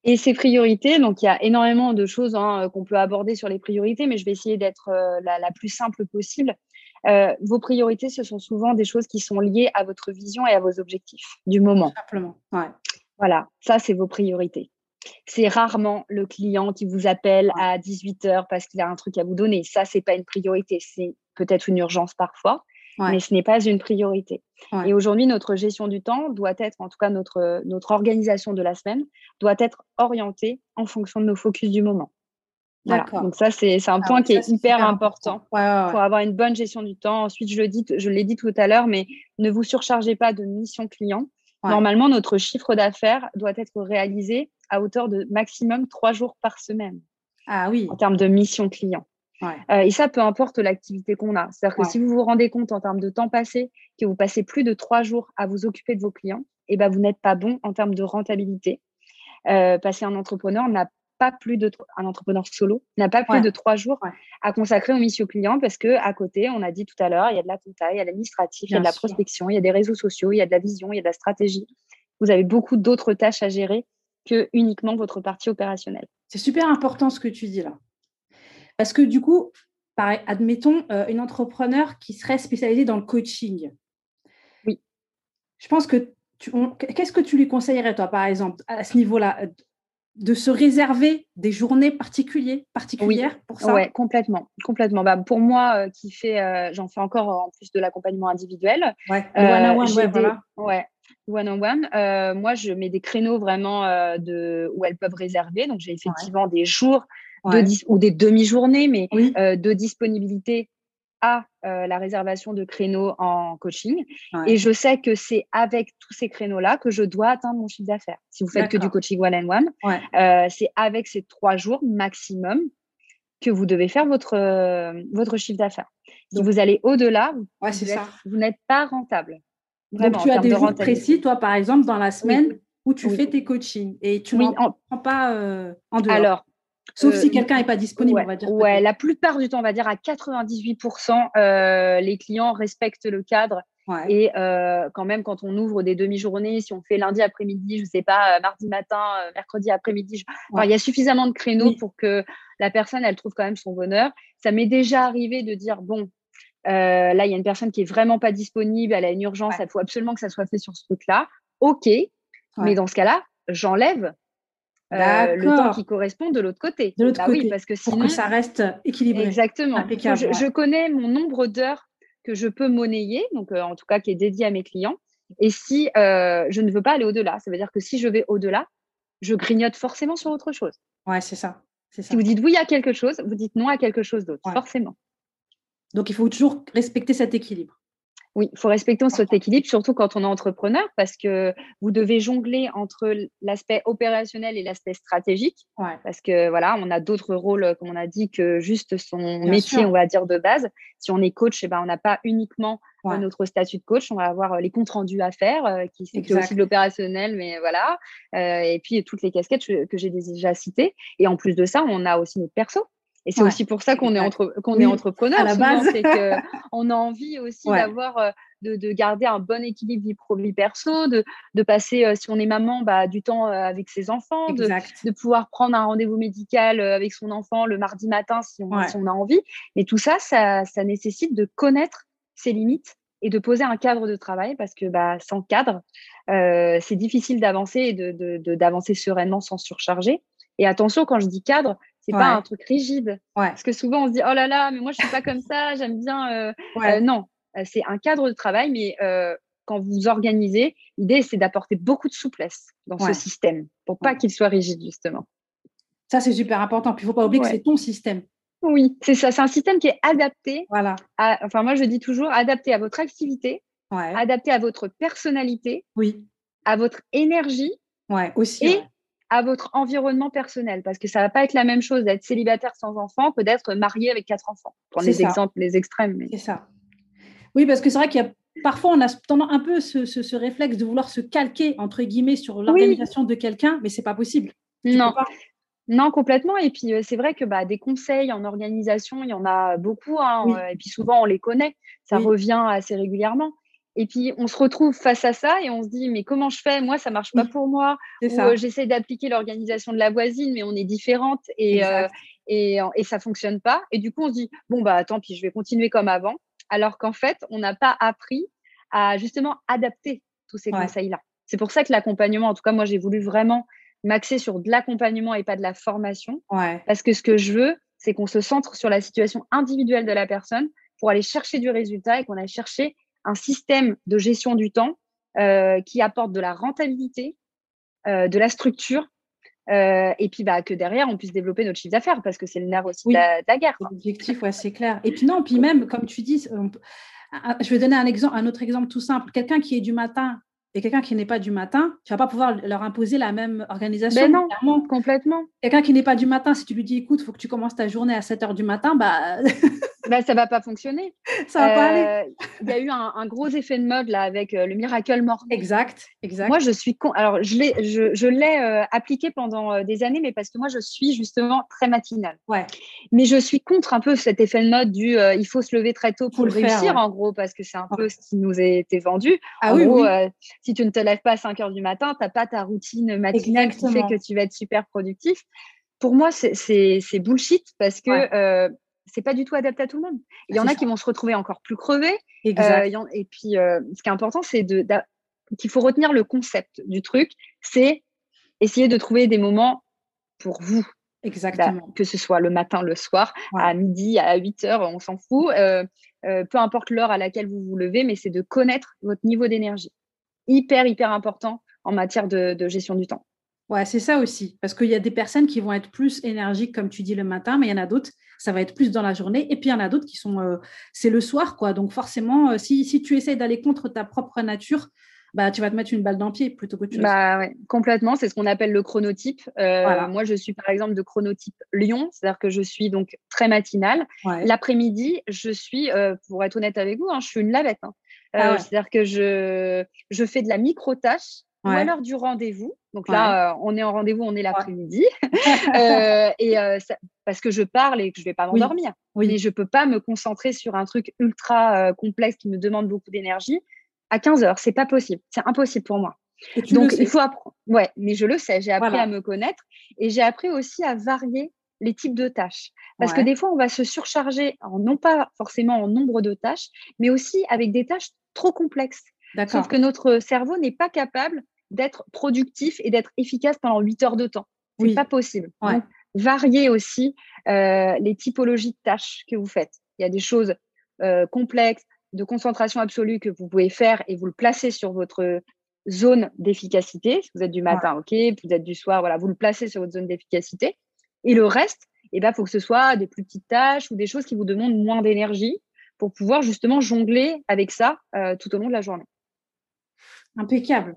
Et ses priorités, donc il y a énormément de choses hein, qu'on peut aborder sur les priorités, mais je vais essayer d'être la, la, plus simple possible. Euh, vos priorités, ce sont souvent des choses qui sont liées à votre vision et à vos objectifs du moment. Simplement, ouais. Voilà, ça, c'est vos priorités. C'est rarement le client qui vous appelle à 18 heures parce qu'il a un truc à vous donner. Ça, c'est pas une priorité. C'est peut-être une urgence parfois, mais ce n'est pas une priorité. Et aujourd'hui, notre gestion du temps doit être, en tout cas notre, notre organisation de la semaine, doit être orientée en fonction de nos focus du moment. Donc ça, c'est un point qui est hyper important, pour avoir une bonne gestion du temps. Ensuite, je l'ai dit, je dit tout à l'heure, mais ne vous surchargez pas de mission client. Normalement, notre chiffre d'affaires doit être réalisé à hauteur de maximum trois jours par semaine. Ah oui. En termes de mission client. Euh, et ça, peu importe l'activité qu'on a. C'est-à-dire que si vous vous rendez compte en termes de temps passé, que vous passez plus de trois jours à vous occuper de vos clients, et eh ben, vous n'êtes pas bon en termes de rentabilité. Euh, parce qu'un entrepreneur n'a pas plus de un entrepreneur solo n'a pas plus de trois jours à consacrer aux missions clients parce que à côté, on a dit tout à l'heure, il y a de la compta, il y a de l'administratif, il y a de la prospection, il y a des réseaux sociaux, il y a de la vision, il y a de la stratégie. Vous avez beaucoup d'autres tâches à gérer que uniquement votre partie opérationnelle. C'est super important ce que tu dis là. Parce que du coup, pareil, admettons euh, une entrepreneur qui serait spécialisée dans le coaching. Oui. Je pense que qu'est-ce que tu lui conseillerais, toi, par exemple, à ce niveau-là de se réserver des journées particulières, particulières pour ça? Oui, complètement. complètement. Bah, pour moi, euh, qui fait, euh, j'en fais encore en plus de l'accompagnement individuel. Ouais, one-on-one, euh, voilà. Ouais, one-on-one. moi, je mets des créneaux vraiment de, où elles peuvent réserver. Donc, j'ai effectivement des jours ou des demi-journées, mais de disponibilité à euh, la réservation de créneaux en coaching. Et je sais que c'est avec tous ces créneaux-là que je dois atteindre mon chiffre d'affaires. Si vous faites que du coaching one-on-one, euh, c'est avec ces trois jours maximum que vous devez faire votre, euh, votre chiffre d'affaires. Si vous allez au-delà, vous, n'êtes pas rentable. Donc, tu as des jours précis, toi, par exemple, dans la semaine où tu fais tes coachings et tu n'en prends pas en dehors? Alors, Sauf si euh, quelqu'un n'est pas disponible, on va dire. Ouais, la plupart du temps, on va dire à 98%, euh, les clients respectent le cadre. Et euh, quand même, quand on ouvre des demi-journées, si on fait lundi après-midi, je ne sais pas, mardi matin, mercredi après-midi, il y a suffisamment de créneaux pour que la personne, elle trouve quand même son bonheur. Ça m'est déjà arrivé de dire, bon, là, il y a une personne qui est vraiment pas disponible, elle a une urgence, il faut absolument que ça soit fait sur ce truc-là. OK, mais dans ce cas-là, j'enlève euh, le temps qui correspond de l'autre côté. De l'autre bah côté. Oui, parce que sinon, pour que ça reste équilibré. Exactement. je, connais mon nombre d'heures que je peux monnayer, donc en tout cas qui est dédié à mes clients. Et si je ne veux pas aller au-delà, ça veut dire que si je vais au-delà, je grignote forcément sur autre chose. Ouais, c'est ça. Si vous dites oui à quelque chose, vous dites non à quelque chose d'autre, forcément. Donc, il faut toujours respecter cet équilibre. Oui, il faut respecter cet équilibre, surtout quand on est entrepreneur, parce que vous devez jongler entre l'aspect opérationnel et l'aspect stratégique. Parce que voilà, on a d'autres rôles, comme on a dit, que juste son métier, on va dire, de base. Si on est coach, eh ben, on n'a pas uniquement euh, notre statut de coach, on va avoir euh, les comptes rendus à faire, euh, qui c'est aussi de l'opérationnel, mais voilà. et puis toutes les casquettes que j'ai déjà citées. Et en plus de ça, on a aussi notre perso. Et c'est aussi pour ça qu'on est, entre, qu'on est entrepreneur. À la base. C'est qu'on a envie aussi d'avoir, euh, de, de, garder un bon équilibre vie pro, vie perso, de, de passer, euh, si on est maman, bah, du temps euh, avec ses enfants, de, de, pouvoir prendre un rendez-vous médical avec son enfant le mardi matin si on, si on a envie. Mais tout ça, ça, ça, nécessite de connaître ses limites et de poser un cadre de travail parce que bah, sans cadre, c'est difficile d'avancer et de, d'avancer sereinement sans surcharger. Et attention, quand je dis cadre, c'est pas un truc rigide. Parce que souvent, on se dit, oh là là, mais moi, je suis pas comme ça, j'aime bien. Euh, euh, non, euh, c'est un cadre de travail, mais quand vous organisez, l'idée, c'est d'apporter beaucoup de souplesse dans ce système pour pas qu'il soit rigide, justement. Ça, c'est super important. Puis, il faut pas oublier que c'est ton système. Oui, c'est ça. C'est un système qui est adapté. Voilà. enfin, moi, je dis toujours adapté à votre activité, adapté à votre personnalité, oui. à votre énergie. Ouais, aussi. Et à votre environnement personnel, parce que ça va pas être la même chose d'être célibataire sans enfant que d'être marié avec quatre enfants. Pour les exemples, les extrêmes. Mais... C'est ça. Oui, parce que c'est vrai qu'il y a parfois on a tendance un peu ce, réflexe de vouloir se calquer entre guillemets sur l'organisation de quelqu'un, mais c'est pas possible. non. Non, complètement. Et puis, euh, c'est vrai que bah, des conseils en organisation, il y en a beaucoup. Hein, euh, et puis, souvent, on les connaît. Ça revient assez régulièrement. Et puis, on se retrouve face à ça et on se dit, mais comment je fais? Moi, ça marche pas pour moi. Ou euh, j'essaie d'appliquer l'organisation de la voisine, mais on est différente et, euh, et, et, ça fonctionne pas. Et du coup, on se dit, bon, bah, tant pis, je vais continuer comme avant. Alors qu'en fait, on n'a pas appris à justement adapter tous ces conseils-là. C'est pour ça que l'accompagnement, en tout cas, moi, j'ai voulu vraiment m'axer sur de l'accompagnement et pas de la formation. Parce que ce que je veux, c'est qu'on se centre sur la situation individuelle de la personne pour aller chercher du résultat et qu'on aille chercher un système de gestion du temps euh, qui apporte de la rentabilité, euh, de la structure, euh, et puis bah, que derrière, on puisse développer notre chiffre d'affaires, parce que c'est le nerf aussi de, la, guerre. L'objectif, ouais, c'est clair. Et puis non, puis même, comme tu dis, je vais donner un, exemple, un autre exemple tout simple. Quelqu'un qui est du matin et quelqu'un qui n'est pas du matin, tu vas pas pouvoir leur imposer la même organisation. Ben non, complètement. Quelqu'un qui n'est pas du matin, si tu lui dis, écoute, il faut que tu commences ta journée à 7 heures du matin, bah... bah ça va pas fonctionner. Ça va pas aller. Euh, il y a eu un, gros effet de mode là avec euh, le Miracle Morning. Exact, exact. Moi, je suis... Con... Alors, je l'ai, je, je l'ai euh, appliqué pendant des années, mais parce que moi, je suis justement très matinale. Ouais. Mais je suis contre un peu cet effet de mode du il faut se lever très tôt pour, réussir, en gros, parce que c'est un peu ce qui nous a été vendu. Ah en oui, gros, si tu ne te lèves pas à 5 heures du matin, tu n'as pas ta routine matinale qui fait que tu vas être super productif. Pour moi, c'est bullshit parce que euh, c'est pas du tout adapté à tout le monde. Il y en a qui vont se retrouver encore plus crevés. Euh, et puis, euh, ce qui est important, c'est qu'il faut retenir le concept du truc, c'est essayer de trouver des moments pour vous. Exactement. que ce soit le matin, le soir, à midi, à 8 heures, on s'en fout. peu importe l'heure à laquelle vous vous levez, mais c'est de connaître votre niveau d'énergie hyper, hyper important en matière de, gestion du temps. Ouais, c'est ça aussi. Parce qu'il y a des personnes qui vont être plus énergiques, comme tu dis, le matin, mais il y en a d'autres, ça va être plus dans la journée. Et puis, il y en a d'autres qui sont, euh, c'est le soir, quoi. Donc, forcément, euh, si, si, tu essayes d'aller contre ta propre nature, bah, tu vas te mettre une balle dans le pied plutôt que tu bah, ouais, complètement. C'est ce qu'on appelle le chronotype. Euh, moi, je suis par exemple de chronotype Lion, c'est-à-dire que je suis donc très matinale. L'après-midi, je suis, pour être honnête avec vous, hein, je suis une lavette. Hein. Ah c'est-à-dire que je, je fais de la micro-tâche ou alors du rendez-vous. Donc là, euh, on est en rendez-vous, on est l'après-midi. Euh, et parce que je parle et que je ne vais pas m'endormir. Oui. Mais je ne peux pas me concentrer sur un truc ultra complexe qui me demande beaucoup d'énergie à 15 heures. C'est pas possible. C'est impossible pour moi. Donc, il faut apprendre. Ouais, mais je le sais. J'ai appris à me connaître et j'ai appris aussi à varier les types de tâches. Parce que des fois, on va se surcharger, non pas forcément en nombre de tâches, mais aussi avec des tâches trop complexes. Sauf que notre cerveau n'est pas capable d'être productif et d'être efficace pendant 8 heures de temps. C'est pas possible. Donc, variez aussi les typologies de tâches que vous faites. Il y a des choses complexes, de concentration absolue que vous pouvez faire et vous le placez sur votre zone d'efficacité. Si vous êtes du matin, ok, vous êtes du soir, voilà, vous le placez sur votre zone d'efficacité. Et le reste, il eh ben, faut que ce soit des plus petites tâches ou des choses qui vous demandent moins d'énergie pour pouvoir justement jongler avec ça euh, tout au long de la journée. Impeccable.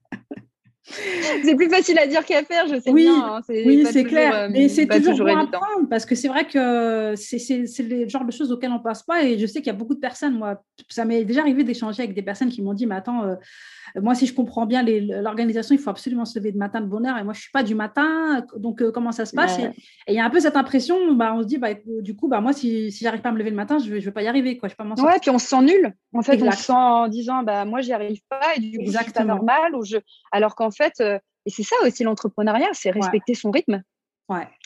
c'est plus facile à dire qu'à faire, je sais oui, bien. Hein, oui, c'est clair. Euh, Mais c'est toujours, toujours bon apprendre parce que c'est vrai que c'est le genre de choses auxquelles on passe pas. Et je sais qu'il y a beaucoup de personnes, moi, ça m'est déjà arrivé d'échanger avec des personnes qui m'ont dit, mais attends, euh, moi, si je comprends bien l'organisation, il faut absolument se lever de matin de bonne heure. Et moi, je suis pas du matin. Donc, euh, comment ça se passe Et il y a un peu cette impression, bah, on se dit, bah, du coup, bah, moi, si, si j'arrive pas à me lever le matin, je ne vais, pas y arriver. Quoi. Je pas ouais, puis on se sent nul. En fait, on se sent en disant, bah, moi, j'y arrive pas. Et du coup, c'est pas normal. Ou je... Alors qu'en fait, euh, et c'est ça aussi l'entrepreneuriat, c'est respecter son rythme.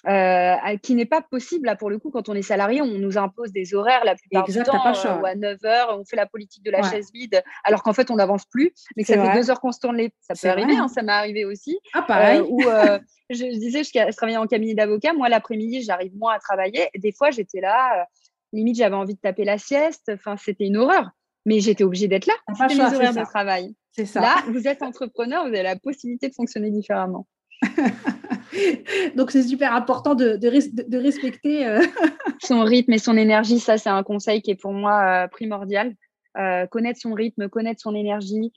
Euh, qui n'est pas possible là pour le coup quand on est salarié on nous impose des horaires la plupart du temps euh, ou à 9 heures on fait la politique de la chaise vide alors qu'en fait on n'avance plus mais ça fait deux heures qu'on se tourne les ça peut arriver hein, ça m'est arrivé aussi. Ah pareil. euh, je, disais je, je, travaillais en cabinet d'avocat moi l'après-midi j'arrive moins à travailler des fois j'étais là limite j'avais envie de taper la sieste enfin c'était une horreur mais j'étais obligée d'être là. C'était mes horaires de travail. C'est ça. Là vous êtes entrepreneur vous avez la possibilité de fonctionner différemment. Donc, c'est super important de, de, respecter euh, son rythme et son énergie. Ça, c'est un conseil qui est pour moi euh, primordial. Euh, connaître son rythme, connaître son énergie,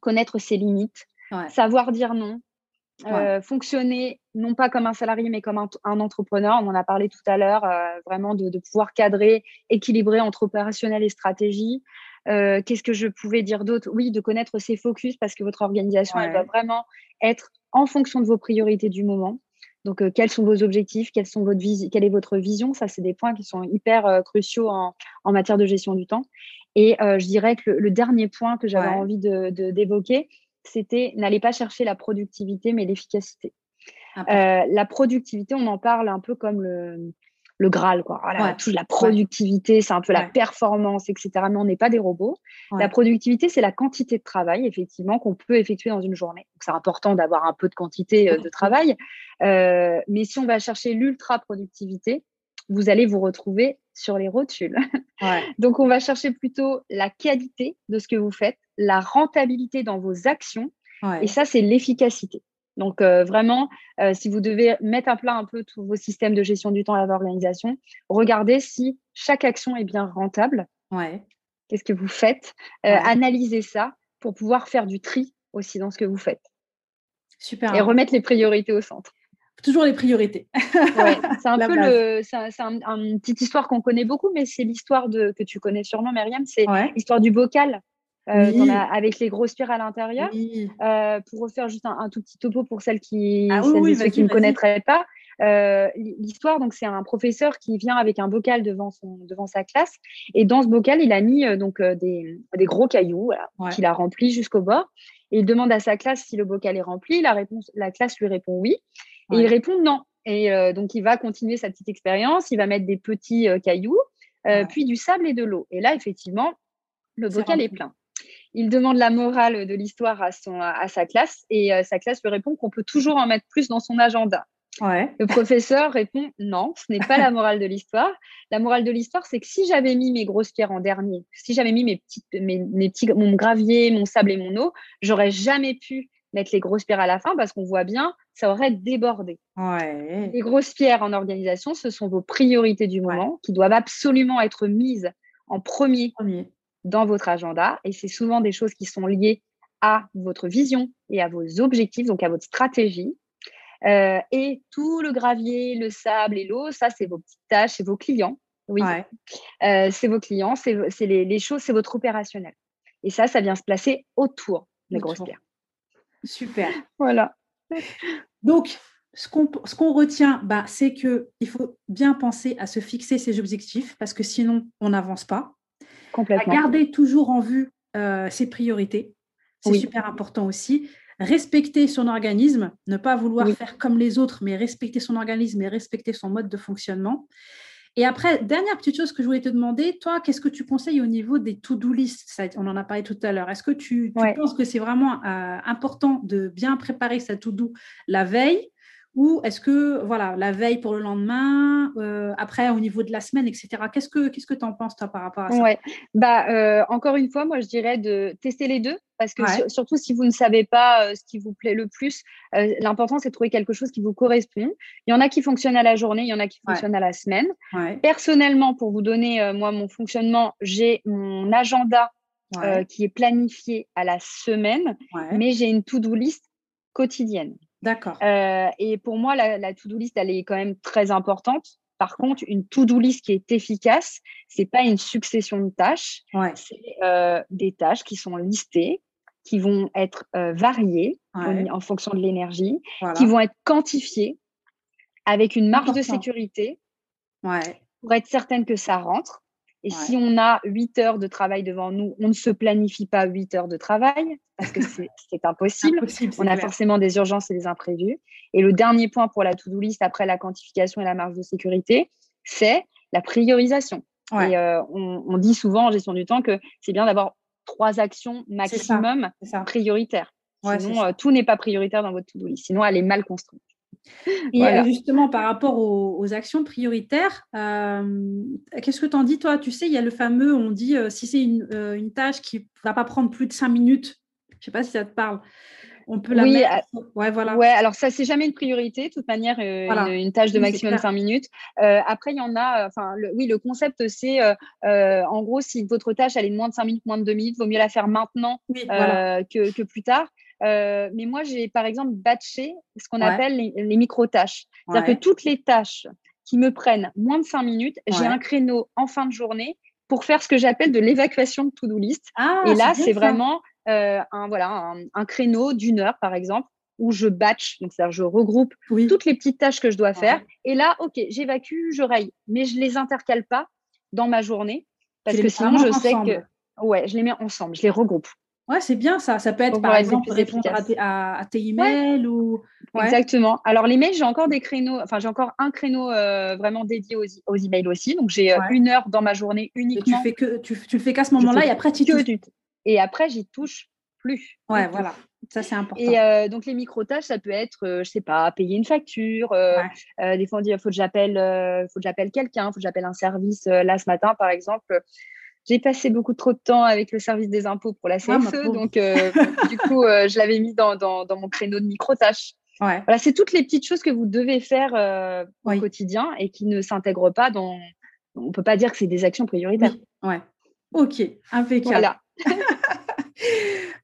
connaître ses limites, savoir dire non, fonctionner non pas comme un salarié, mais comme un, entrepreneur. On en a parlé tout à l'heure, vraiment de, pouvoir cadrer, équilibrer entre opérationnel et stratégie. Qu'est-ce que je pouvais dire d'autre? Oui, de connaître ses focus parce que votre organisation, elle doit vraiment être en fonction de vos priorités du moment. Donc, euh, quels sont vos objectifs? Quelles sont votre Quelle est votre vision? Ça, c'est des points qui sont hyper euh, cruciaux en, matière de gestion du temps. Et euh, je dirais que le, dernier point que j'avais envie d'évoquer, de, d'évoquer, c'était n'allez pas chercher la productivité, mais l'efficacité. la productivité, on en parle un peu comme le, le Graal, quoi. Toute la productivité, c'est un peu la performance, etc. Mais on n'est pas des robots. La productivité, c'est la quantité de travail, effectivement, qu'on peut effectuer dans une journée. Donc, c'est important d'avoir un peu de quantité euh, de travail. Euh, mais si on va chercher l'ultra-productivité, vous allez vous retrouver sur les rotules. Donc, on va chercher plutôt la qualité de ce que vous faites, la rentabilité dans vos actions. Et ça, c'est l'efficacité. Donc euh, vraiment, euh, si vous devez mettre à plat un peu tous vos systèmes de gestion du temps à l'organisation, regardez si chaque action est bien rentable. Ouais. Qu'est-ce que vous faites? Euh, Analysez ça pour pouvoir faire du tri aussi dans ce que vous faites. Super. Et remettre les priorités au centre. Toujours les priorités. ouais, c'est un peu le, c'est une petite histoire qu'on connaît beaucoup, mais c'est l'histoire de que tu connais sûrement, Myriam. C'est l'histoire du bocal. Euh, avec les grosses pierres à l'intérieur. Euh, pour refaire juste un, tout petit topo pour celles qui, ah ceux qui ne connaîtraient pas. Euh, l'histoire, donc c'est un professeur qui vient avec un bocal devant son devant sa classe et dans ce bocal il a mis donc des, des, gros cailloux qu'il a remplis jusqu'au bord et il demande à sa classe si le bocal est rempli. La réponse, la classe lui répond oui et il répond non. Et donc il va continuer sa petite expérience. Il va mettre des petits cailloux, puis du sable et de l'eau. Et là effectivement le bocal est plein. Il demande la morale de l'histoire à, son, à sa classe et euh, sa classe lui répond qu'on peut toujours en mettre plus dans son agenda. Le professeur répond non, ce n'est pas la morale de l'histoire. La morale de l'histoire, c'est que si j'avais mis mes grosses pierres en dernier, si j'avais mis mes petites, mes, petits, mon gravier, mon sable et mon eau, j'aurais jamais pu mettre les grosses pierres à la fin parce qu'on voit bien, ça aurait débordé. Les grosses pierres en organisation, ce sont vos priorités du moment qui doivent absolument être mises en premier. premier dans votre agenda. Et c'est souvent des choses qui sont liées à votre vision et à vos objectifs, donc à votre stratégie. Euh, et tout le gravier, le sable et l'eau, ça, c'est vos petites tâches, c'est vos clients. Oui, euh, c'est vos clients, c'est les, les, choses, c'est votre opérationnel. Et ça, ça vient se placer autour des grosses pierres. Super. Voilà. Donc, ce qu'on retient, bah, c'est qu'il faut bien penser à se fixer ses objectifs parce que sinon, on n'avance pas. Complètement. garder toujours en vue euh, ses priorités. C'est super important aussi. Respecter son organisme, ne pas vouloir faire comme les autres, mais respecter son organisme et respecter son mode de fonctionnement. Et après, dernière petite chose que je voulais te demander, toi, qu'est-ce que tu conseilles au niveau des to-do list? On en a parlé tout à l'heure. Est-ce que tu, penses que c'est vraiment euh, important de bien préparer sa to-do la veille ou est-ce que, voilà, la veille pour le lendemain, euh, après au niveau de la semaine, etc. Qu'est-ce que tu que en penses, toi, par rapport à ça? Ouais. bah, euh, Encore une fois, moi, je dirais de tester les deux. Parce que surtout si vous ne savez pas euh, ce qui vous plaît le plus, l'important, c'est de trouver quelque chose qui vous correspond. Il y en a qui fonctionnent à la journée, il y en a qui fonctionnent à la semaine. Personnellement, pour vous donner, moi, mon fonctionnement, j'ai mon agenda qui est planifié à la semaine, mais j'ai une to-do list quotidienne. D'accord. Euh, et pour moi, la, to-do list, elle est quand même très importante. Par contre, une to-do list qui est efficace, c'est pas une succession de tâches. C'est euh, des tâches qui sont listées, qui vont être euh, variées en, fonction de l'énergie, qui vont être quantifiées avec une marge de sécurité pour être certaine que ça rentre. Et si on a 8 heures de travail devant nous, on ne se planifie pas 8 heures de travail parce que c'est impossible. on a forcément des urgences et des imprévus. Et le dernier point pour la to-do list après la quantification et la marge de sécurité, c'est la priorisation. Et euh, on, dit souvent en gestion du temps que c'est bien d'avoir trois actions maximum prioritaires. Sinon, euh, tout n'est pas prioritaire dans votre to-do list. Sinon, elle est mal construite. Et euh, justement, par rapport aux, actions prioritaires, euh, qu'est-ce que tu en dis, toi? Tu sais, il y a le fameux, on dit, euh, si c'est une, tâche qui ne va pas prendre plus de cinq minutes, je ne sais pas si ça te parle, on peut la oui, mettre. Ouais, voilà. Ouais, alors ça, c'est jamais une priorité, de toute manière, une, tâche de maximum cinq minutes. après, il y en a, enfin, oui, le concept, c'est, en gros, si votre tâche, elle est de moins de cinq minutes, moins de deux minutes, vaut mieux la faire maintenant que, que, plus tard. Euh, mais moi, j'ai par exemple batché ce qu'on appelle les, micro-tâches. C'est-à-dire que toutes les tâches qui me prennent moins de cinq minutes, j'ai un créneau en fin de journée pour faire ce que j'appelle de l'évacuation de to-do list. Ah, et là, c'est vraiment euh, un, voilà, un, créneau d'une heure, par exemple, où je batch, donc c'est-à-dire je regroupe toutes les petites tâches que je dois faire. Et là, OK, j'évacue, je raye, mais je les intercale pas dans ma journée parce que sinon, je sais que ouais, je les mets ensemble, je les regroupe. Ouais, c'est bien ça. Ça peut être par exemple répondre à tes, emails ou. Exactement. Alors les mails, j'ai encore des créneaux. Enfin, j'ai encore un créneau euh, vraiment dédié aux, aux, emails aussi. Donc j'ai euh, une heure dans ma journée uniquement. tu fais que tu, tu le fais qu'à ce moment-là et après tu touches. Et après j'y touche plus. Ouais, voilà. Ça c'est important. Et euh, donc les micro tâches, ça peut être, je sais pas, payer une facture. des fois on dit, il faut que j'appelle, faut que j'appelle quelqu'un, faut que j'appelle un service. là ce matin par exemple j'ai passé beaucoup trop de temps avec le service des impôts pour la ah, CFE, donc euh, du coup, euh, je l'avais mis dans, dans, mon créneau de micro-tâches. Ouais. Voilà, c'est toutes les petites choses que vous devez faire euh, au quotidien et qui ne s'intègrent pas dans. On ne peut pas dire que c'est des actions prioritaires. Ouais. Ok, impeccable. Voilà.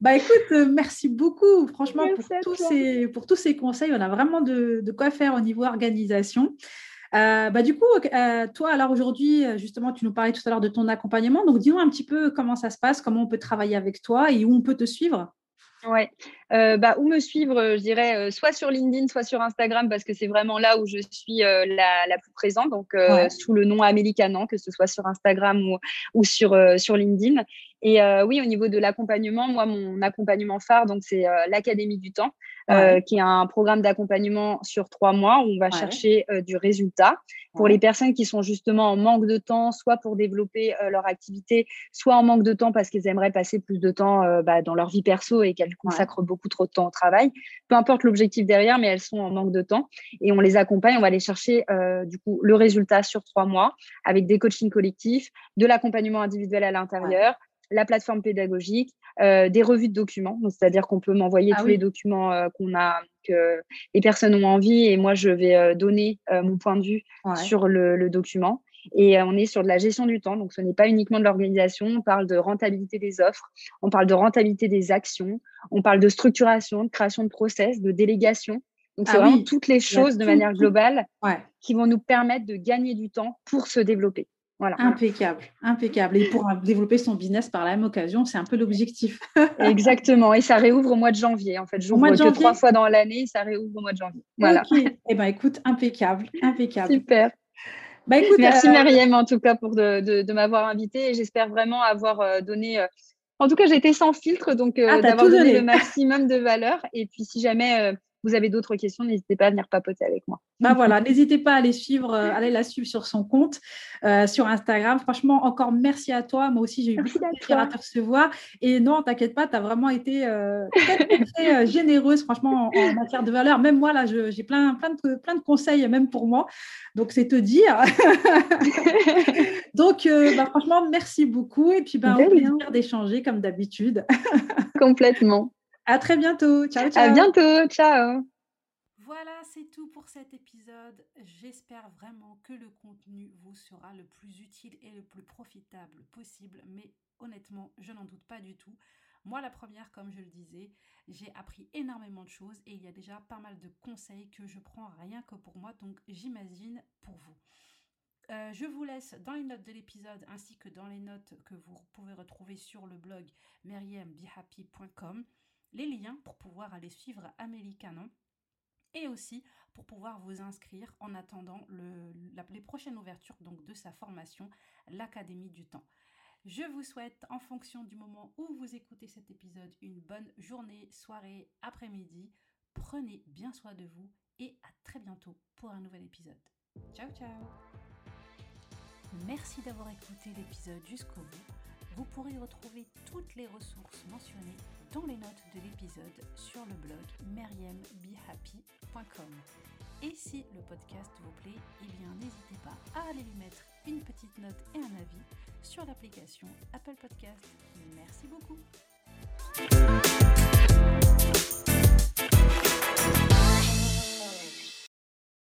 bah écoute, merci beaucoup, franchement, pour tous, ces, pour tous ces conseils. On a vraiment de, de quoi faire au niveau organisation. Euh, bah, du coup, euh, toi, alors aujourd'hui, euh, justement, tu nous parlais tout à l'heure de ton accompagnement. Donc, dis-nous un petit peu comment ça se passe, comment on peut travailler avec toi et où on peut te suivre. Ouais, bah, où me suivre, je dirais, soit sur LinkedIn, soit sur Instagram, parce que c'est vraiment là où je suis la, la, plus présente, donc sous le nom Amélie Canan, que ce soit sur Instagram ou, ou sur, sur LinkedIn. Et oui, au niveau de l'accompagnement, moi, mon accompagnement phare, donc c'est l'Académie du temps. Euh, qui est un programme d'accompagnement sur trois mois où on va chercher euh, du résultat pour les personnes qui sont justement en manque de temps, soit pour développer euh, leur activité, soit en manque de temps parce qu'elles aimeraient passer plus de temps bah, dans leur vie perso et qu'elles consacrent beaucoup trop de temps au travail. Peu importe l'objectif derrière, mais elles sont en manque de temps et on les accompagne. On va aller chercher du coup le résultat sur trois mois avec des coachings collectifs, de l'accompagnement individuel à l'intérieur la plateforme pédagogique, euh, des revues de documents. C'est-à-dire qu'on peut m'envoyer ah tous les documents euh, qu'on a, que les personnes ont envie, et moi je vais euh, donner mon point de vue sur le, document. Et on est sur de la gestion du temps, donc ce n'est pas uniquement de l'organisation. On parle de rentabilité des offres, on parle de rentabilité des actions, on parle de structuration, de création de process, de délégation. Donc c'est ah vraiment toutes les choses de manière globale qui vont nous permettre de gagner du temps pour se développer. Impeccable, impeccable. Et pour développer son business par la même occasion, c'est un peu l'objectif. Exactement. Et ça réouvre au mois de janvier. En fait, j'ouvre que trois fois dans l'année, ça réouvre au mois de janvier. Voilà. Eh ben, écoute, impeccable, impeccable. Super. Bah, écoute, Merci euh... en tout cas pour de, m'avoir invité et j'espère vraiment avoir euh, donné. Euh, en tout cas, j'étais sans filtre, donc euh, ah, d'avoir donné, le maximum de valeur. Et puis, si jamais vous avez d'autres questions, n'hésitez pas à venir papoter avec moi. Bah voilà, n'hésitez pas à aller suivre, euh, aller la suivre sur son compte, euh, sur Instagram. Franchement, encore merci à toi. Moi aussi, j'ai eu beaucoup de plaisir à te recevoir. Et non, t'inquiète pas, tu as vraiment été euh, très, généreuse, franchement, en, matière de valeur. Même moi, là, j'ai plein, plein, de, plein de conseils, même pour moi. Donc, c'est te dire. Donc, bah, franchement, merci beaucoup. Et puis, bah, au plaisir d'échanger comme d'habitude. Complètement. À très bientôt. Ciao, ciao. À bientôt. Ciao. Voilà, c'est tout pour cet épisode. J'espère vraiment que le contenu vous sera le plus utile et le plus profitable possible, mais honnêtement, je n'en doute pas du tout. Moi, la première, comme je le disais, j'ai appris énormément de choses et il y a déjà pas mal de conseils que je prends rien que pour moi, donc j'imagine pour vous. Euh, je vous laisse dans les notes de l'épisode ainsi que dans les notes que vous pouvez retrouver sur le blog meriembehappy.com les liens pour pouvoir aller suivre Amélie Canon et aussi pour pouvoir vous inscrire en attendant les prochaines ouvertures donc de sa formation, l'Académie du Temps. Je vous souhaite, en fonction du moment où vous écoutez cet épisode, une bonne journée, soirée, après-midi. Prenez bien soin de vous et à très bientôt pour un nouvel épisode. Ciao ciao Merci d'avoir écouté l'épisode jusqu'au bout. Vous pourrez retrouver toutes les ressources mentionnées dans les notes de l'épisode sur le blog merriembehappy.com. Et si le podcast vous plaît, eh n'hésitez pas à aller lui mettre une petite note et un avis sur l'application Apple Podcast. Merci beaucoup.